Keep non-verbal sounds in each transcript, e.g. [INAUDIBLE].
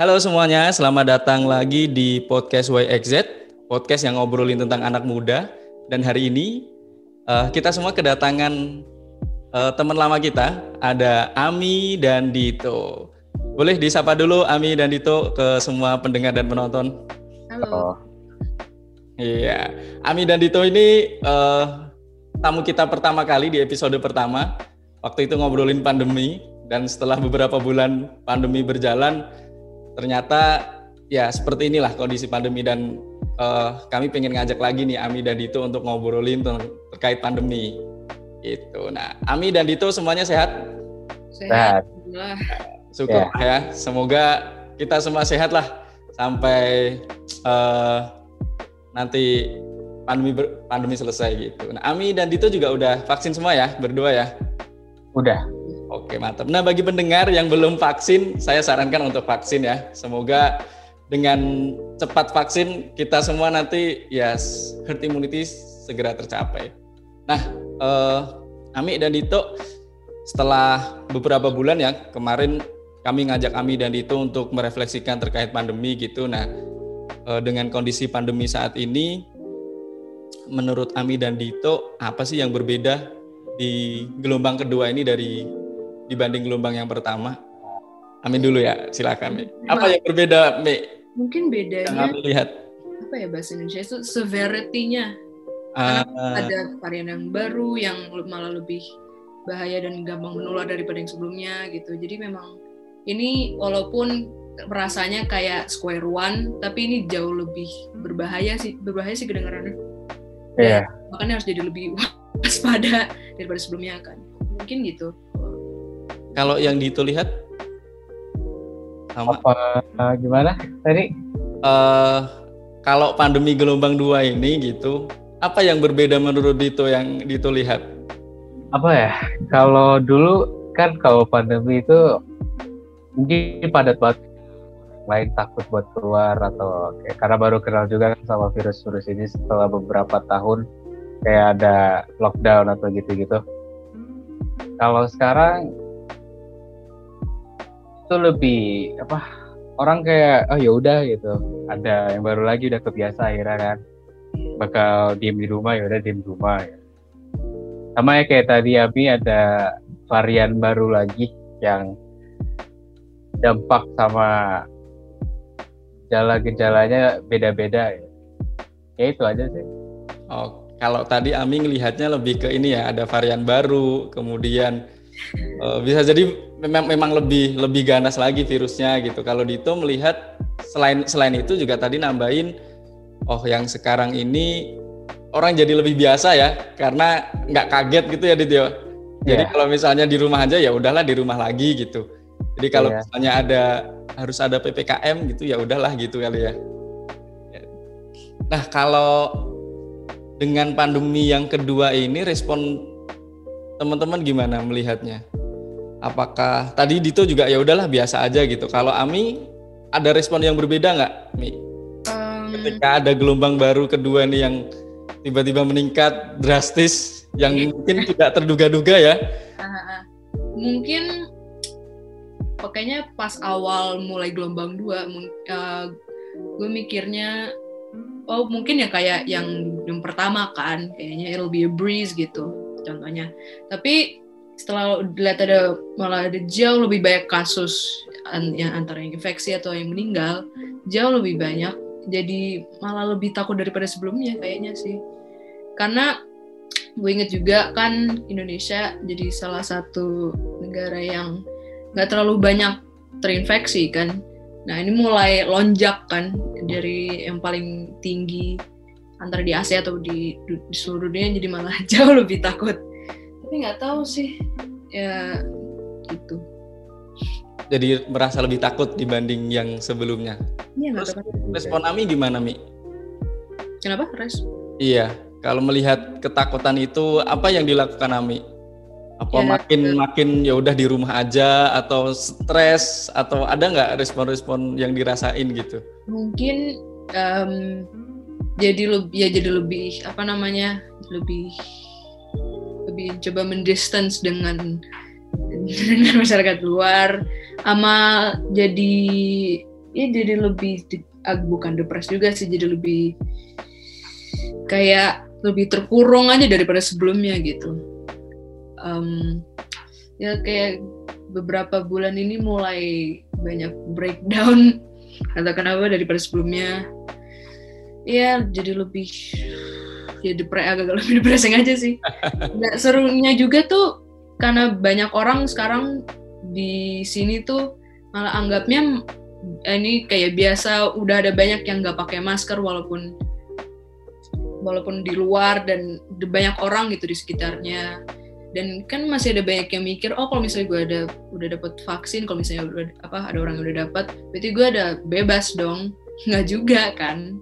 Halo semuanya, selamat datang lagi di podcast YXZ, podcast yang ngobrolin tentang anak muda. Dan hari ini uh, kita semua kedatangan uh, teman lama kita, ada Ami dan Dito. Boleh disapa dulu Ami dan Dito ke semua pendengar dan penonton. Halo. Iya, Ami dan Dito ini uh, tamu kita pertama kali di episode pertama. Waktu itu ngobrolin pandemi dan setelah beberapa bulan pandemi berjalan, ternyata ya seperti inilah kondisi pandemi dan uh, kami pengen ngajak lagi nih Ami dan Dito untuk ngobrolin terkait pandemi. Itu. Nah, Ami dan Dito semuanya sehat? Sehat. Syukur yeah. ya. Semoga kita semua sehat lah sampai uh, nanti pandemi ber, pandemi selesai gitu. Nah, Ami dan Dito juga udah vaksin semua ya, berdua ya? Udah. Oke, mantap. Nah, bagi pendengar yang belum vaksin, saya sarankan untuk vaksin ya. Semoga dengan cepat vaksin kita semua nanti ya herd immunity segera tercapai. Nah, eh, Ami dan Dito setelah beberapa bulan ya kemarin kami ngajak Ami dan Dito untuk merefleksikan terkait pandemi gitu. Nah, eh, dengan kondisi pandemi saat ini, menurut Ami dan Dito apa sih yang berbeda di gelombang kedua ini dari dibanding gelombang yang pertama? Amin dulu ya, silakan Mi. Apa yang berbeda, Mi? Mungkin bedanya yang lihat apa ya bahasa Indonesia itu severity-nya. Karena uh, ada varian yang baru yang malah lebih bahaya dan gampang menular daripada yang sebelumnya gitu. Jadi memang ini walaupun rasanya kayak square one, tapi ini jauh lebih berbahaya sih, berbahaya sih kedengarannya. Iya. Yeah. Makanya harus jadi lebih [LAUGHS] waspada daripada sebelumnya kan. Mungkin gitu. Kalau yang Dito lihat sama apa uh, gimana tadi? Uh, kalau pandemi gelombang dua ini gitu, apa yang berbeda menurut Dito yang Dito lihat? Apa ya? Kalau dulu kan kalau pandemi itu mungkin padat banget lain takut buat keluar atau kayak karena baru kenal juga kan sama virus-virus ini setelah beberapa tahun kayak ada lockdown atau gitu-gitu. Kalau sekarang itu lebih apa orang kayak oh ya udah gitu ada yang baru lagi udah kebiasa akhirnya kan bakal diem di rumah ya udah diem di rumah ya. sama ya kayak tadi Abi ada varian baru lagi yang dampak sama gejala-gejalanya beda-beda ya. ya itu aja sih oh kalau tadi Ami ngelihatnya lebih ke ini ya ada varian baru kemudian uh, bisa jadi memang memang lebih lebih ganas lagi virusnya gitu. Kalau Dito melihat selain selain itu juga tadi nambahin oh yang sekarang ini orang jadi lebih biasa ya karena nggak kaget gitu ya Dito. Jadi yeah. kalau misalnya di rumah aja ya udahlah di rumah lagi gitu. Jadi kalau yeah. misalnya ada harus ada PPKM gitu ya udahlah gitu kali ya. Nah, kalau dengan pandemi yang kedua ini respon teman-teman gimana melihatnya? Apakah tadi Dito juga ya udahlah biasa aja gitu. Kalau Ami ada respon yang berbeda nggak, Mi? Um, Ketika ada gelombang baru kedua nih yang tiba-tiba meningkat drastis, yang mungkin tidak terduga-duga ya? Mungkin pokoknya pas awal mulai gelombang dua, uh, gue mikirnya oh mungkin ya kayak yang yang pertama kan kayaknya it'll be a breeze gitu contohnya tapi setelah dilihat ada malah ada jauh lebih banyak kasus yang antara yang infeksi atau yang meninggal jauh lebih banyak. Jadi malah lebih takut daripada sebelumnya kayaknya sih. Karena gue inget juga kan Indonesia jadi salah satu negara yang nggak terlalu banyak terinfeksi kan. Nah ini mulai lonjak kan dari yang paling tinggi antara di Asia atau di, di seluruh dunia jadi malah [LAUGHS] jauh lebih takut tapi nggak tahu sih ya gitu jadi merasa lebih takut dibanding yang sebelumnya iya Terus, respon Ami gimana Mi? kenapa res? iya kalau melihat ketakutan itu apa yang dilakukan Ami? apa ya, makin betul. makin ya udah di rumah aja atau stres atau ada nggak respon-respon yang dirasain gitu mungkin um, jadi lebih ya jadi lebih apa namanya lebih lebih coba mendistance dengan dengan masyarakat luar ama jadi ya jadi lebih ah, bukan depres juga sih jadi lebih kayak lebih terkurung aja daripada sebelumnya gitu. Um, ya kayak beberapa bulan ini mulai banyak breakdown [LAUGHS] atau kenapa daripada sebelumnya. Ya jadi lebih ya depre agak lebih depressing aja sih. [LAUGHS] Nggak serunya juga tuh karena banyak orang sekarang di sini tuh malah anggapnya eh, ini kayak biasa udah ada banyak yang nggak pakai masker walaupun walaupun di luar dan banyak orang gitu di sekitarnya. Dan kan masih ada banyak yang mikir oh kalau misalnya gue ada udah dapat vaksin kalau misalnya udah apa ada orang yang udah dapat berarti gue ada bebas dong. [LAUGHS] Nggak juga kan?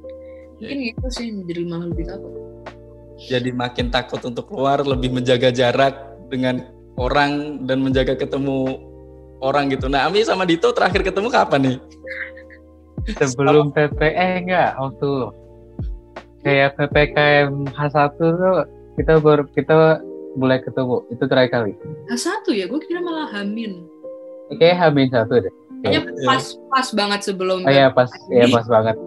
Mungkin gitu sih jadi malah lebih takut jadi makin takut untuk keluar lebih menjaga jarak dengan orang dan menjaga ketemu orang gitu. Nah Ami sama Dito terakhir ketemu kapan nih? Sebelum PPE enggak waktu kayak PPKM H1 tuh kita baru kita mulai ketemu. Itu terakhir kali. H1 ya? Gue kira malah Hamin. Kayak Hamin satu deh. Kayaknya pas pas banget sebelum oh, iya pas iya pas banget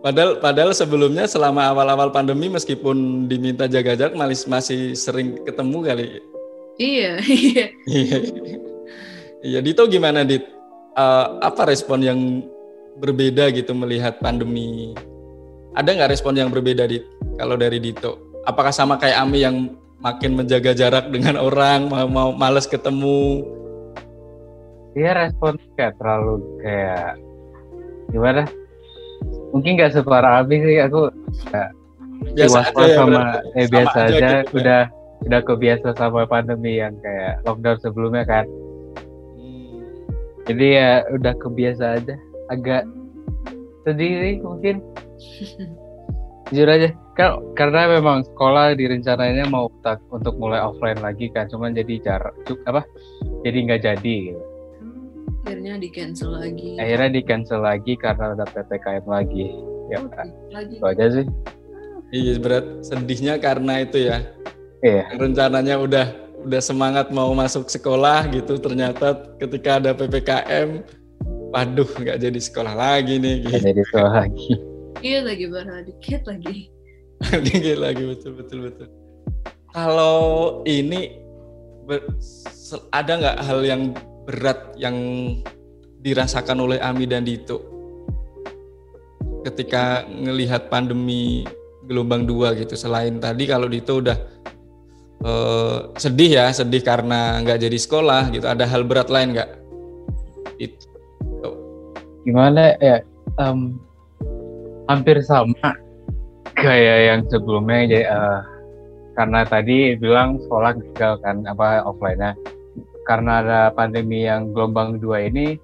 Padahal, padahal sebelumnya selama awal-awal pandemi meskipun diminta jaga jarak masih masih sering ketemu kali. [LAUGHS] Iya, iya. Iya, Dito gimana Dit? Uh, apa respon yang berbeda gitu melihat pandemi? Ada nggak respon yang berbeda Dit? Kalau dari Dito, apakah sama kayak Ami yang makin menjaga jarak dengan [LAUGHS] orang, mau, mau males ketemu? Iya respon kayak terlalu kayak gimana? Mungkin nggak separah Abi sih, aku gak biasa aja ya, sama eh biasa aja, aja gitu, ya. udah ya. udah kebiasa sama pandemi yang kayak lockdown sebelumnya kan. Hmm. Jadi ya udah kebiasa aja, agak sedih mungkin. [LAUGHS] Jujur aja, kan karena memang sekolah direncanainnya mau untuk mulai offline lagi kan, cuman jadi jarak apa? Jadi nggak jadi. Gitu akhirnya di cancel lagi. Akhirnya di cancel lagi karena udah ppkm lagi. Ya kan lagi. itu aja sih. Iya berat. Sedihnya karena itu ya. Iya. Rencananya udah udah semangat mau masuk sekolah gitu. Ternyata ketika ada ppkm waduh nggak jadi sekolah lagi nih gitu. jadi sekolah lagi. Iya lagi berada dikit lagi. [LAUGHS] Dikit lagi betul betul betul. Kalau ini ada nggak hal yang berat yang dirasakan oleh Ami dan Dito ketika ngelihat pandemi gelombang dua gitu. Selain tadi kalau Dito udah uh, sedih ya sedih karena nggak jadi sekolah gitu. Ada hal berat lain nggak? Itu gimana ya um, hampir sama kayak yang sebelumnya jadi uh, karena tadi bilang sekolah gagal kan apa offline-nya karena ada pandemi yang gelombang dua ini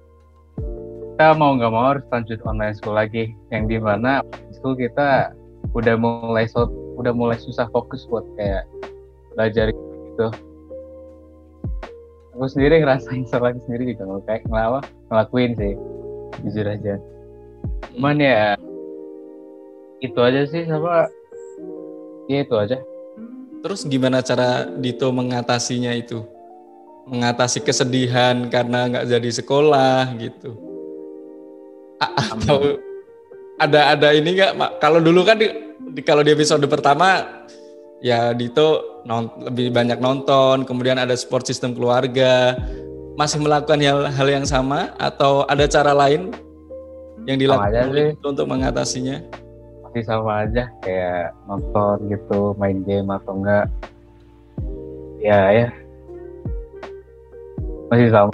kita mau nggak mau harus lanjut online school lagi. Yang di mana school kita udah mulai so, udah mulai susah fokus buat kayak belajar gitu. Aku sendiri ngerasain [LAUGHS] salah sendiri juga nggak kayak ngelawa ngelakuin sih jujur aja. Cuman ya itu aja sih sama ya itu aja. Terus gimana cara Dito mengatasinya itu mengatasi kesedihan karena nggak jadi sekolah gitu. Atau ada ada ini nggak kalau dulu kan di, di, kalau di episode pertama ya Dito non, lebih banyak nonton kemudian ada support sistem keluarga. Masih melakukan hal hal yang sama atau ada cara lain yang dilakukan untuk mengatasinya? Masih sama aja kayak nonton gitu main game atau enggak ya ya masih sama.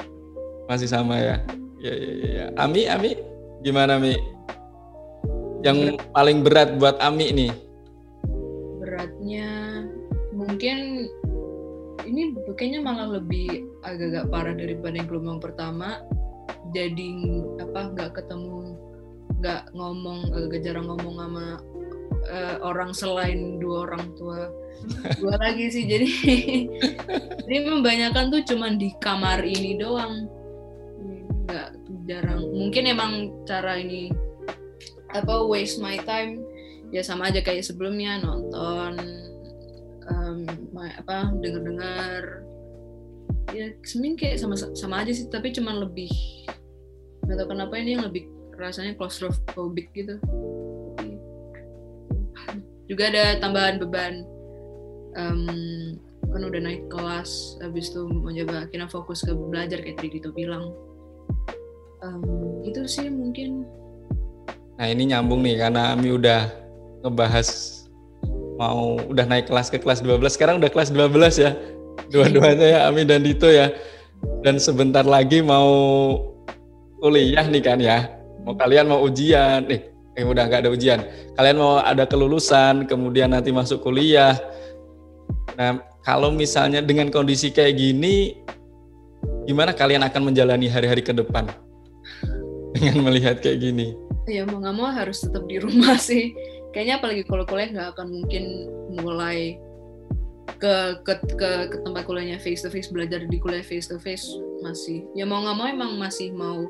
Masih sama ya. Ya ya ya. ya. Ami Ami gimana Mi? Yang paling berat buat Ami nih? Beratnya mungkin ini kayaknya malah lebih agak-agak parah daripada yang gelombang pertama. Jadi apa nggak ketemu, nggak ngomong, agak jarang ngomong sama uh, orang selain dua orang tua dua lagi sih jadi [LAUGHS] jadi membanyakan tuh cuman di kamar ini doang. Nggak jarang. Mungkin emang cara ini apa waste my time. Ya sama aja kayak sebelumnya nonton um, apa dengar-dengar ya semin kayak sama sama aja sih tapi cuman lebih nggak tahu kenapa ini yang lebih rasanya claustrophobic gitu juga ada tambahan beban. Um, kan udah naik kelas habis itu mau coba akhirnya fokus ke belajar kayak tadi Dito bilang. Um, itu sih mungkin. Nah ini nyambung nih karena Ami udah ngebahas mau udah naik kelas ke kelas 12 sekarang udah kelas 12 ya. Dua-duanya ya Ami dan Dito ya. Dan sebentar lagi mau kuliah nih kan ya. Mau kalian mau ujian nih eh udah nggak ada ujian. Kalian mau ada kelulusan kemudian nanti masuk kuliah. Nah kalau misalnya dengan kondisi kayak gini gimana kalian akan menjalani hari-hari ke depan? Dengan melihat kayak gini. Ya mau nggak mau harus tetap di rumah [LAUGHS] sih. Kayaknya apalagi kalau kuliah nggak akan mungkin mulai ke, ke ke ke tempat kuliahnya face to face belajar di kuliah face to face masih. Ya mau nggak mau emang masih mau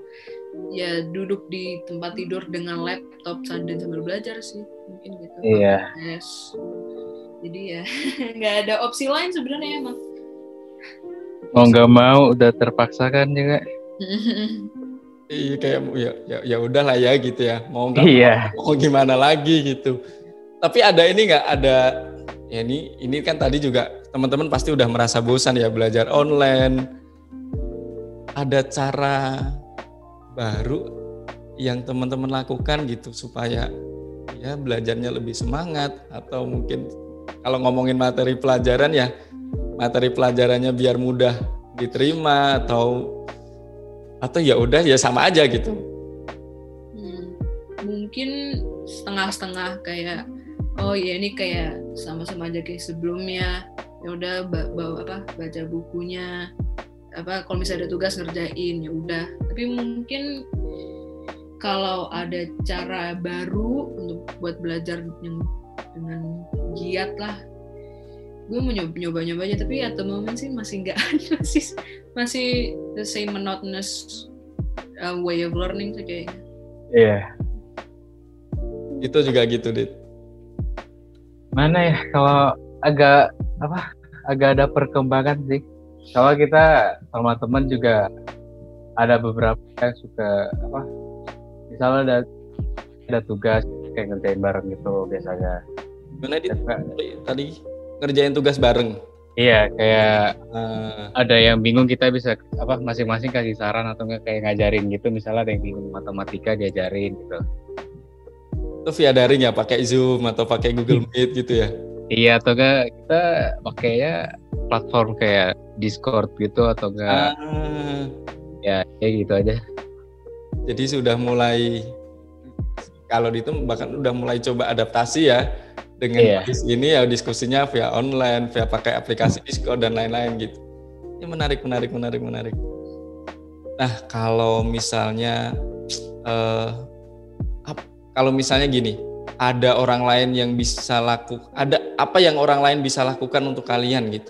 ya duduk di tempat tidur dengan laptop dan sambil belajar sih mungkin gitu. Iya. Yes. jadi ya [LAUGHS] nggak ada opsi lain sebenarnya emang. Mau nggak mau udah terpaksa kan juga. Iya kayak ya ya ya udahlah ya gitu ya. Mau nggak iya. mau, mau gimana lagi gitu. Tapi ada ini nggak? Ada ya ini ini kan tadi juga teman-teman pasti udah merasa bosan ya belajar online. Ada cara baru yang teman-teman lakukan gitu supaya ya belajarnya lebih semangat atau mungkin kalau ngomongin materi pelajaran ya materi pelajarannya biar mudah diterima atau atau ya udah ya sama aja gitu. Hmm, mungkin setengah-setengah kayak oh ya ini kayak sama-sama aja kayak sebelumnya ya udah bawa apa baca bukunya apa kalau misalnya ada tugas ngerjain ya udah. Tapi mungkin kalau ada cara baru untuk buat belajar yang dengan giat lah gue mau nyoba nyoba nyoba aja. Tapi at the moment sih masih nggak [LAUGHS] masih masih the same monotonous uh, way of learning sih kayaknya. Iya. Yeah. itu juga gitu dit. Mana ya kalau agak apa agak ada perkembangan sih kalau kita sama teman juga ada beberapa yang suka apa misalnya ada ada tugas kayak ngerjain bareng gitu biasanya. Gimana dit? Tadi ngerjain tugas bareng? Iya kayak uh, ada yang bingung kita bisa apa masing-masing kasih saran atau enggak kayak ngajarin gitu. Misalnya ada yang bingung matematika diajarin gitu. Itu via daring ya pakai Zoom atau pakai Google Meet gitu ya? Iya atau enggak kita pakainya platform kayak Discord gitu atau enggak. Ah. ya kayak gitu aja. Jadi sudah mulai kalau itu bahkan udah mulai coba adaptasi ya dengan iya. ini ya diskusinya via online via pakai aplikasi Discord dan lain-lain gitu. Ini menarik menarik menarik menarik. Nah kalau misalnya uh, kalau misalnya gini, ada orang lain yang bisa laku, ada apa yang orang lain bisa lakukan untuk kalian gitu,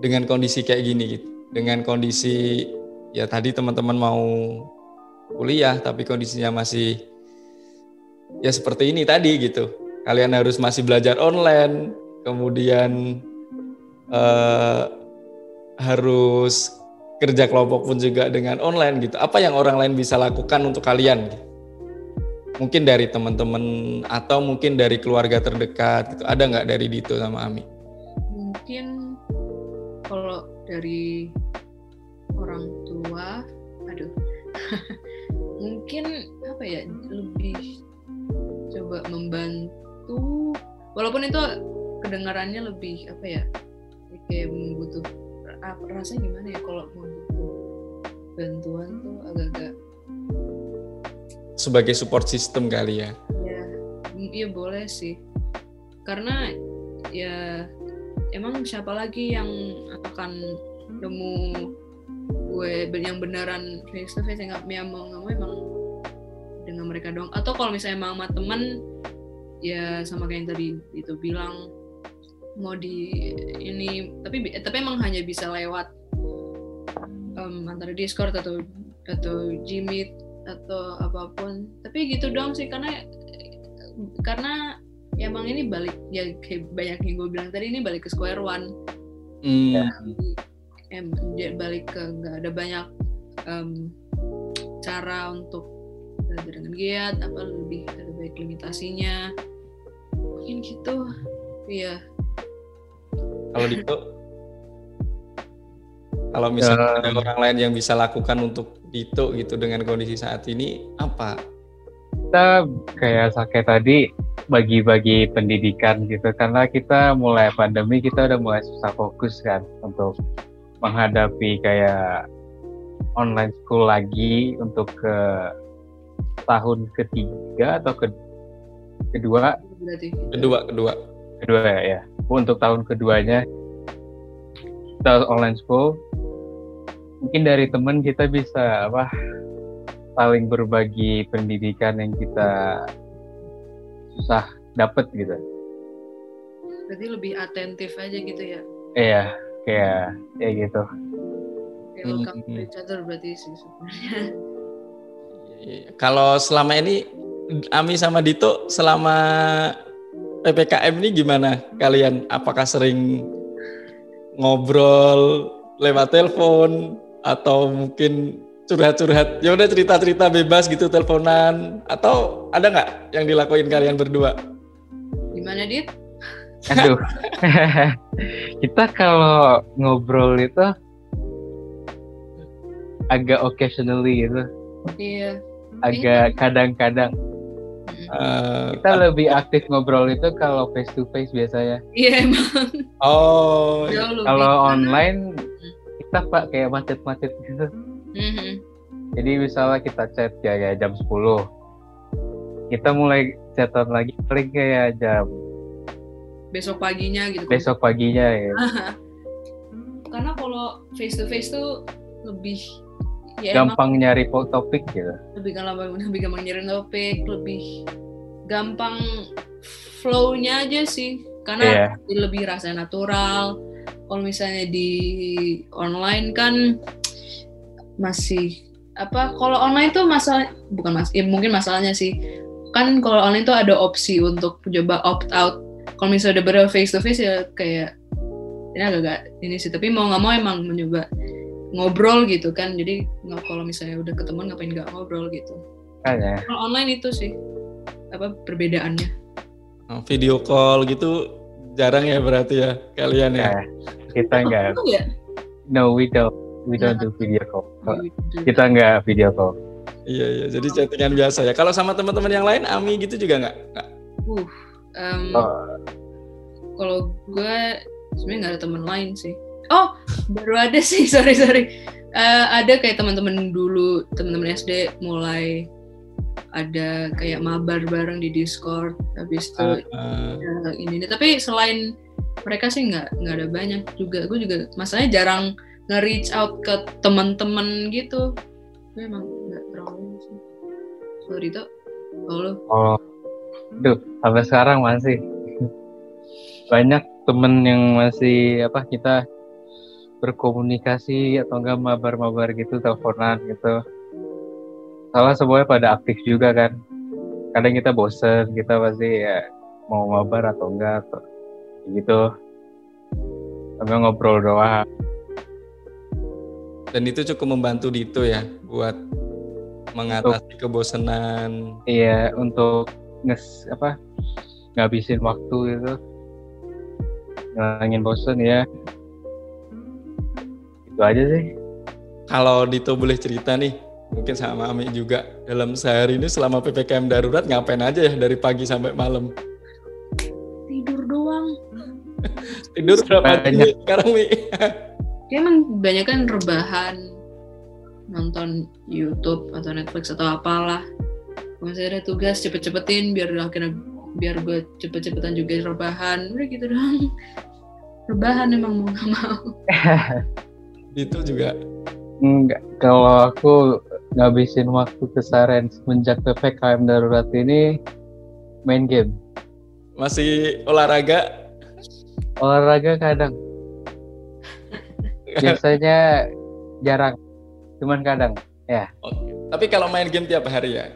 dengan kondisi kayak gini gitu, dengan kondisi ya tadi teman-teman mau kuliah tapi kondisinya masih ya seperti ini tadi gitu, kalian harus masih belajar online, kemudian uh, harus kerja kelompok pun juga dengan online gitu. Apa yang orang lain bisa lakukan untuk kalian? Mungkin dari teman-teman atau mungkin dari keluarga terdekat gitu ada nggak dari Dito sama Ami mungkin dari orang tua aduh [LAUGHS] mungkin apa ya lebih coba membantu walaupun itu kedengarannya lebih apa ya kayak membutuh rasanya gimana ya kalau membutuh bantuan tuh agak-agak sebagai support system kali ya. Iya, iya boleh sih. Karena ya emang siapa lagi yang akan nemu gue yang beneran face to face yang nggak mau nggak mau emang dengan mereka dong. Atau kalau misalnya emang sama temen ya sama kayak yang tadi itu bilang mau di ini tapi tapi emang hanya bisa lewat um, antara Discord atau atau Gmeet atau apa pun tapi gitu dong sih karena karena ya emang ini balik ya kayak banyak yang gue bilang tadi ini balik ke square one mm. ya. em balik ke nggak ada banyak um, cara untuk belajar dengan giat apa lebih lebih baik limitasinya mungkin gitu iya Kalau Dito, kalau misalnya Ya. ada orang lain yang bisa lakukan untuk Dito gitu dengan kondisi saat ini apa? kita kayak sakit tadi bagi-bagi pendidikan gitu karena kita mulai pandemi kita udah mulai susah fokus kan untuk menghadapi kayak online school lagi untuk ke tahun ketiga atau ke kedua Kedua, kedua. kedua ya, ya. untuk tahun keduanya kita online school mungkin dari temen kita bisa apa saling berbagi pendidikan yang kita susah dapet gitu berarti lebih atentif aja gitu ya iya kayak kayak gitu kayak welcome to Hmm. each other berarti sih sebenarnya Iya. Kalau selama ini Ami sama Dito selama PPKM ini gimana kalian? Apakah sering ngobrol lewat telepon atau mungkin curhat-curhat? Ya udah cerita-cerita bebas gitu teleponan. Atau ada nggak yang dilakuin kalian berdua? gimana dit? Aduh. [LAUGHS] Kita kalau ngobrol itu agak occasionally gitu. Iya. Agak kadang-kadang. Eh, kita lebih aktif ngobrol itu kalau face to face biasanya. Iya emang. Oh, kalau online kita pak kayak macet-macet gitu Mhm. jadi misalnya kita chat ya, jam 10 kita mulai chatan lagi paling kayak jam besok paginya gitu besok paginya ya. [LAUGHS] Karena kalau face to face tuh lebih ya emang gampang nyari po- topik gitu lebih gampang lebih gampang nyari topik lebih gampang flow-nya aja sih. Karena Iya. lebih rasa natural. Kalau misalnya di online kan masih apa kalau online tuh masalah bukan mas ya mungkin masalahnya sih. Kan kalau online tuh ada opsi untuk coba opt out. Kalau misalnya udah bener face to face ya kayak ini agak-agak ini sih tapi mau nggak mau emang mencoba ngobrol gitu kan. Jadi nggak kalau misalnya udah ketemu ngapain nggak ngobrol gitu. Kan ya. Kalau online itu sih apa perbedaannya. Video call gitu jarang ya berarti ya kalian ya? Ya, kita nggak Oh, ya? no we don't we don't do video call kita nggak video call Iya iya, jadi chattingan biasa ya. Kalau sama teman-teman yang lain, Ami gitu juga nggak? Nggak? Uh, em, Oh. kalau gue sebenarnya nggak ada teman lain sih. Oh, baru ada sih, [LAUGHS] sorry sorry. Eh, ada kayak teman-teman dulu, teman-teman SD mulai ada kayak mabar bareng di Discord. Habis itu Ah, ya, ini, ini. Tapi selain mereka sih nggak nggak ada banyak juga. Gue juga masalahnya jarang nge-reach out ke teman-teman gitu. Gue emang nggak terlalu sih. Sorry tuh. Kalau oh. Duh sampai sekarang masih. Banyak temen yang masih apa kita berkomunikasi atau enggak mabar-mabar gitu teleponan gitu. Salah semuanya pada aktif juga kan. Kadang kita bosen kita pasti ya mau mabar atau enggak atau gitu. Enggak ngobrol doang Dan itu cukup membantu Dito ya buat mengatasi kebosanan. iya untuk nges apa ngabisin waktu gitu ngilangin bosen ya itu aja sih Kalau Dito boleh cerita nih, mungkin sama Ami juga dalam sehari ini selama PPKM darurat ngapain aja ya dari pagi sampai malam? tidur doang. [LAUGHS] Tidur berapa jam sekarang Mi? [LAUGHS] Ya emang banyak kan rebahan nonton YouTube atau Netflix atau apalah. Kalau misalnya ada tugas cepet-cepetin biar akhirnya biar gue cepet-cepetan juga rebahan. Udah gitu doang. [LAUGHS] Rebahan emang mau gak mau. [LAUGHS] Dito juga. Enggak, kalau aku ngabisin waktu keseharian semenjak PPKM darurat ini main game. Masih olahraga? Olahraga kadang. Biasanya jarang. Cuman kadang. Oke. Tapi kalau main game tiap hari ya?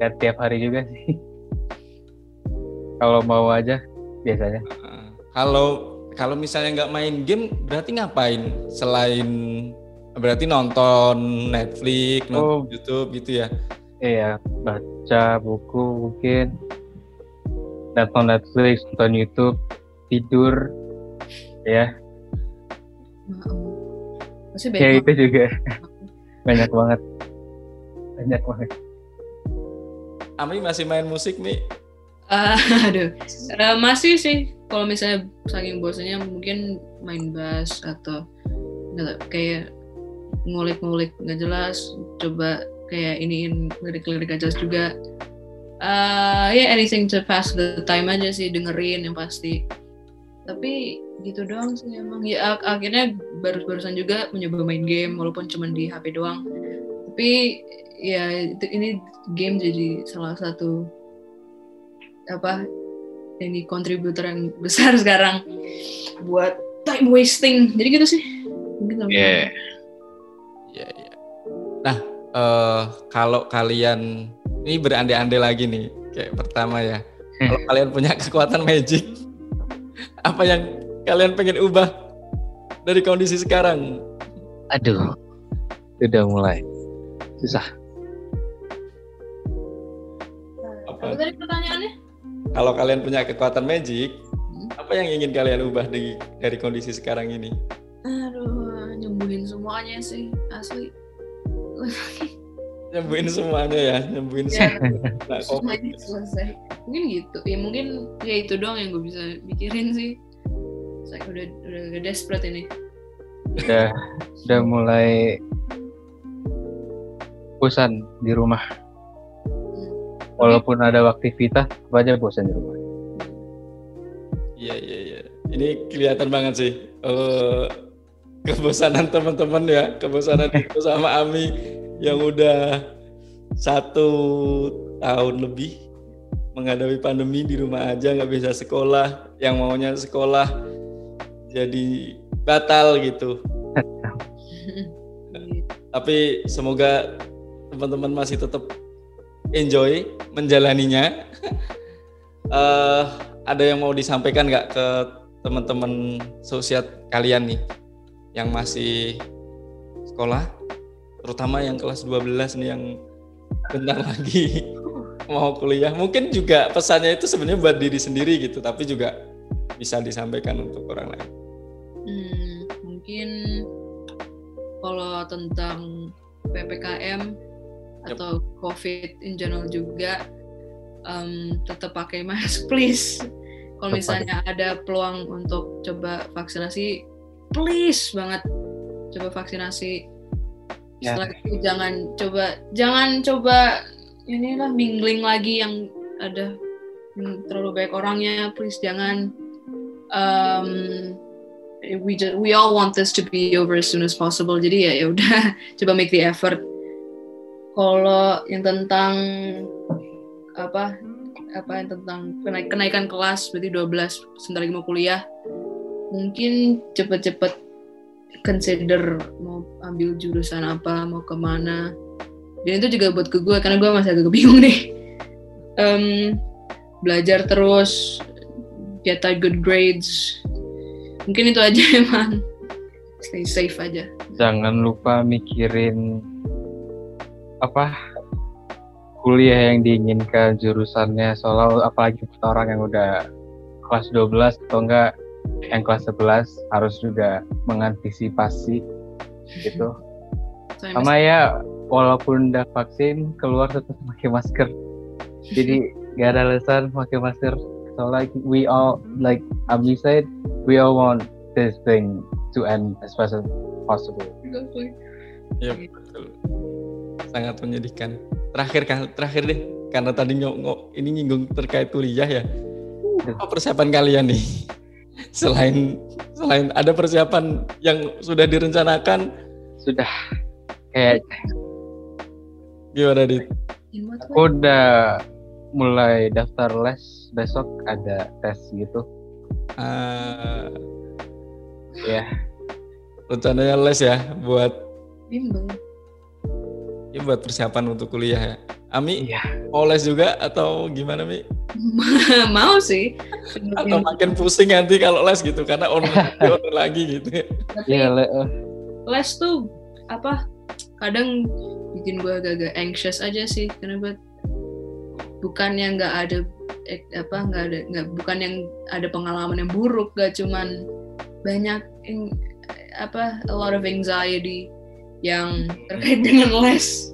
Dan tiap hari juga sih. Kalau mau aja biasanya. Kalau kalau misalnya nggak main game, berarti ngapain selain Berarti nonton Netflix, nonton Oh. YouTube gitu ya? Iya, baca buku mungkin, nonton Netflix, nonton YouTube, tidur, ya, Pasti ya banyak itu juga banyak banget, banyak banget. Ami masih main musik nih? Ah, [LAUGHS] aduh, Eh, masih sih. Kalau misalnya saking bosannya mungkin main bass atau nggak kayak ngulik-ngulik nggak jelas. Coba kayak iniin lirik-lirik jelas juga. Ah, ya anything to pass the time aja sih dengerin yang pasti. Tapi gitu doang sih emang. Ya ak- akhirnya baru-barusan juga mencoba main game walaupun cuma di HP doang. Tapi ya itu ini game jadi salah satu apa ini kontributor yang besar [LAUGHS] sekarang buat time wasting jadi gitu sih mungkin sama- Iya. Iya, iya. Nah, eh kalau kalian ini berandai-andai lagi nih, kayak pertama ya. Kalau kalian punya kekuatan magic, apa yang kalian pengen ubah dari kondisi sekarang? Aduh, sudah mulai susah. apa pertanyaannya Kalau kalian punya kekuatan magic, Hmm. apa yang ingin kalian ubah dari dari kondisi sekarang ini? aduh nyembuhin semuanya sih asli [LAUGHS] Nyembuhin semuanya ya, nyembuhin ya semua. Nah, semuanya selesai mungkin gitu ya mungkin ya itu doang yang gue bisa mikirin sih saya udah udah, udah desperate ini Sudah sudah mulai bosan di rumah. Walaupun ada aktivitas, apa aja bosan di rumah. Iya iya iya. Ini kelihatan banget sih eh, kebosanan teman-teman ya, kebosanan [LAUGHS] itu sama Ami yang udah satu tahun lebih menghadapi pandemi di rumah aja nggak bisa sekolah, yang maunya sekolah jadi batal gitu. [LAUGHS] Tapi semoga teman-teman masih tetap enjoy menjalaninya. [LAUGHS] Eh, ada yang mau disampaikan nggak ke teman-teman sosial kalian nih yang masih sekolah, terutama yang kelas 12 nih yang bentar lagi mau kuliah. Mungkin juga pesannya itu sebenarnya buat diri sendiri gitu, tapi juga bisa disampaikan untuk orang lain. Hmm, mungkin kalau tentang PPKM Yep. atau COVID in general juga em, tetap pakai mask [LAUGHS] please. Kalau misalnya ada peluang untuk coba vaksinasi, please banget coba vaksinasi. Ya. Setelah itu jangan coba jangan coba inilah mingling lagi yang ada terlalu banyak orangnya, please jangan. Em, we just, we all want this to be over as soon as possible. Jadi ya ya udah [LAUGHS] coba make the effort. Kalau yang tentang apa apa yang tentang kenaik- kenaikan kelas berarti 12 sebentar lagi mau kuliah mungkin cepet-cepet consider mau ambil jurusan apa mau ke mana. Dan itu juga buat ke gue karena gue masih agak bingung nih. Em, belajar terus get a good grades. Mungkin itu aja [LAUGHS] emang stay safe aja. Jangan lupa mikirin apa kuliah yang diinginkan jurusannya. Soalnya apalagi buat orang yang udah kelas 12 atau enggak yang kelas 11 harus juga mengantisipasi gitu sama ya walaupun udah vaksin keluar tetap pakai masker jadi gak ada alasan pakai masker so like we all like Abi said we all want this thing to end as fast as possible. Iya betul. Sangat menyedihkan. Terakhir kal- terakhir deh, karena tadi nyok ini nyinggung terkait kuliah ya. Apa persiapan kalian nih? Selain selain ada persiapan yang sudah direncanakan, sudah. Kayak gimana dit? Aku udah mulai daftar les besok ada tes gitu. Ah, ya rencananya les ya buat bimbel ya buat persiapan untuk kuliah ya. Ami iya mau les juga atau gimana Mi? [LAUGHS] mau sih Atau makin pusing nanti kalau les gitu karena online [LAUGHS] lagi gitu. Tapi iya le- eh, les tuh apa kadang bikin gue agak-agak anxious aja sih kenapa bukan yang nggak ada eh, apa nggak ada nggak bukan yang ada pengalaman yang buruk gak cuman banyak yang, apa a lot of anxiety yang terkait [LAUGHS] dengan les.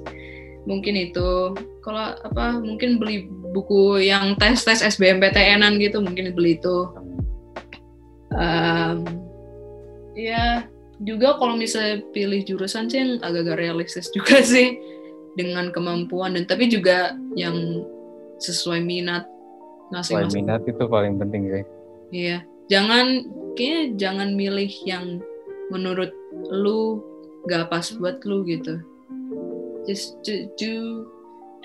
Mungkin itu. Kalau apa mungkin beli buku yang tes tes SBMPTN-an gitu mungkin beli itu. Um, ya juga kalau misalnya pilih jurusan sih agak-agak realistis juga [LAUGHS] sih dengan kemampuan. Dan tapi juga yang sesuai minat Sesuai masing-masing. minat itu paling penting sih. Iya, jangan kayaknya jangan milih yang menurut lu gak pas buat lu gitu. Just do do,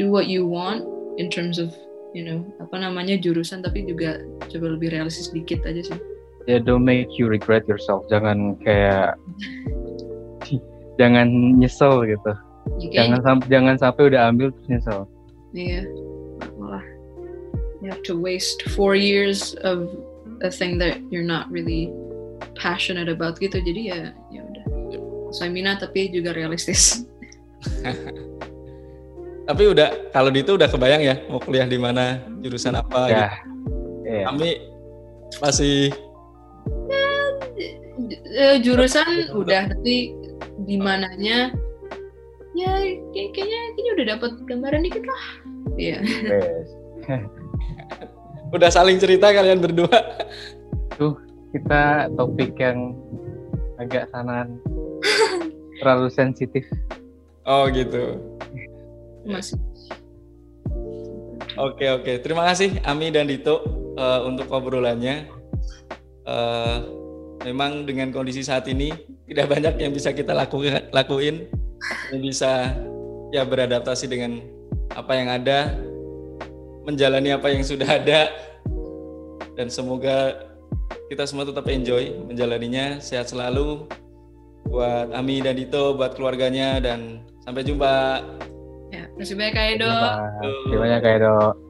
do what you want in terms of you know apa namanya jurusan tapi juga coba lebih realistis dikit aja sih. Ya don't make you regret yourself. Jangan kayak jangan nyesel gitu. Ya, Jangan sampai jangan sampai udah ambil terus nyesel. iya malah you have to waste four years of a thing that you're not really passionate about gitu jadi ya ya minat tapi juga realistis [LAUGHS] Tapi udah kalau di itu udah kebayang ya mau kuliah di mana, jurusan apa gitu. Ya. Iya. Kami masih Eh, jurusan udah tapi di mananya ya kayak- kayaknya kayaknya udah dapat gambaran dikit lah iya [LAUGHS] udah saling cerita kalian berdua. Kita topik yang agak sanaan terlalu sensitif. Oh gitu. masih Oke oke. Terima kasih Ami dan Dito eh, untuk obrolannya. Eh, memang dengan kondisi saat ini tidak banyak yang bisa kita lakukan lakuin. Yang bisa ya beradaptasi dengan apa yang ada, menjalani apa yang sudah ada, dan semoga kita semua tetap enjoy menjalaninya. Sehat selalu buat Ami dan Dito, buat keluarganya, dan sampai jumpa. ya masih banyak Kak Edo Terima kasih banyak Kak Edo.